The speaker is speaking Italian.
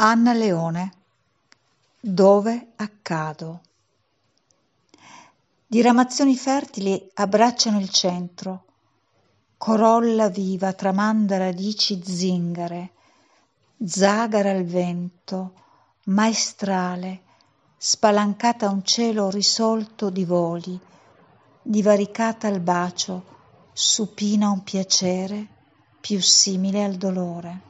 Anna Leone Dove accado? Diramazioni fertili abbracciano il centro, corolla viva tramanda radici zingare, zagara al vento, maestrale, spalancata a un cielo risolto di voli, divaricata al bacio, supina un piacere più simile al dolore.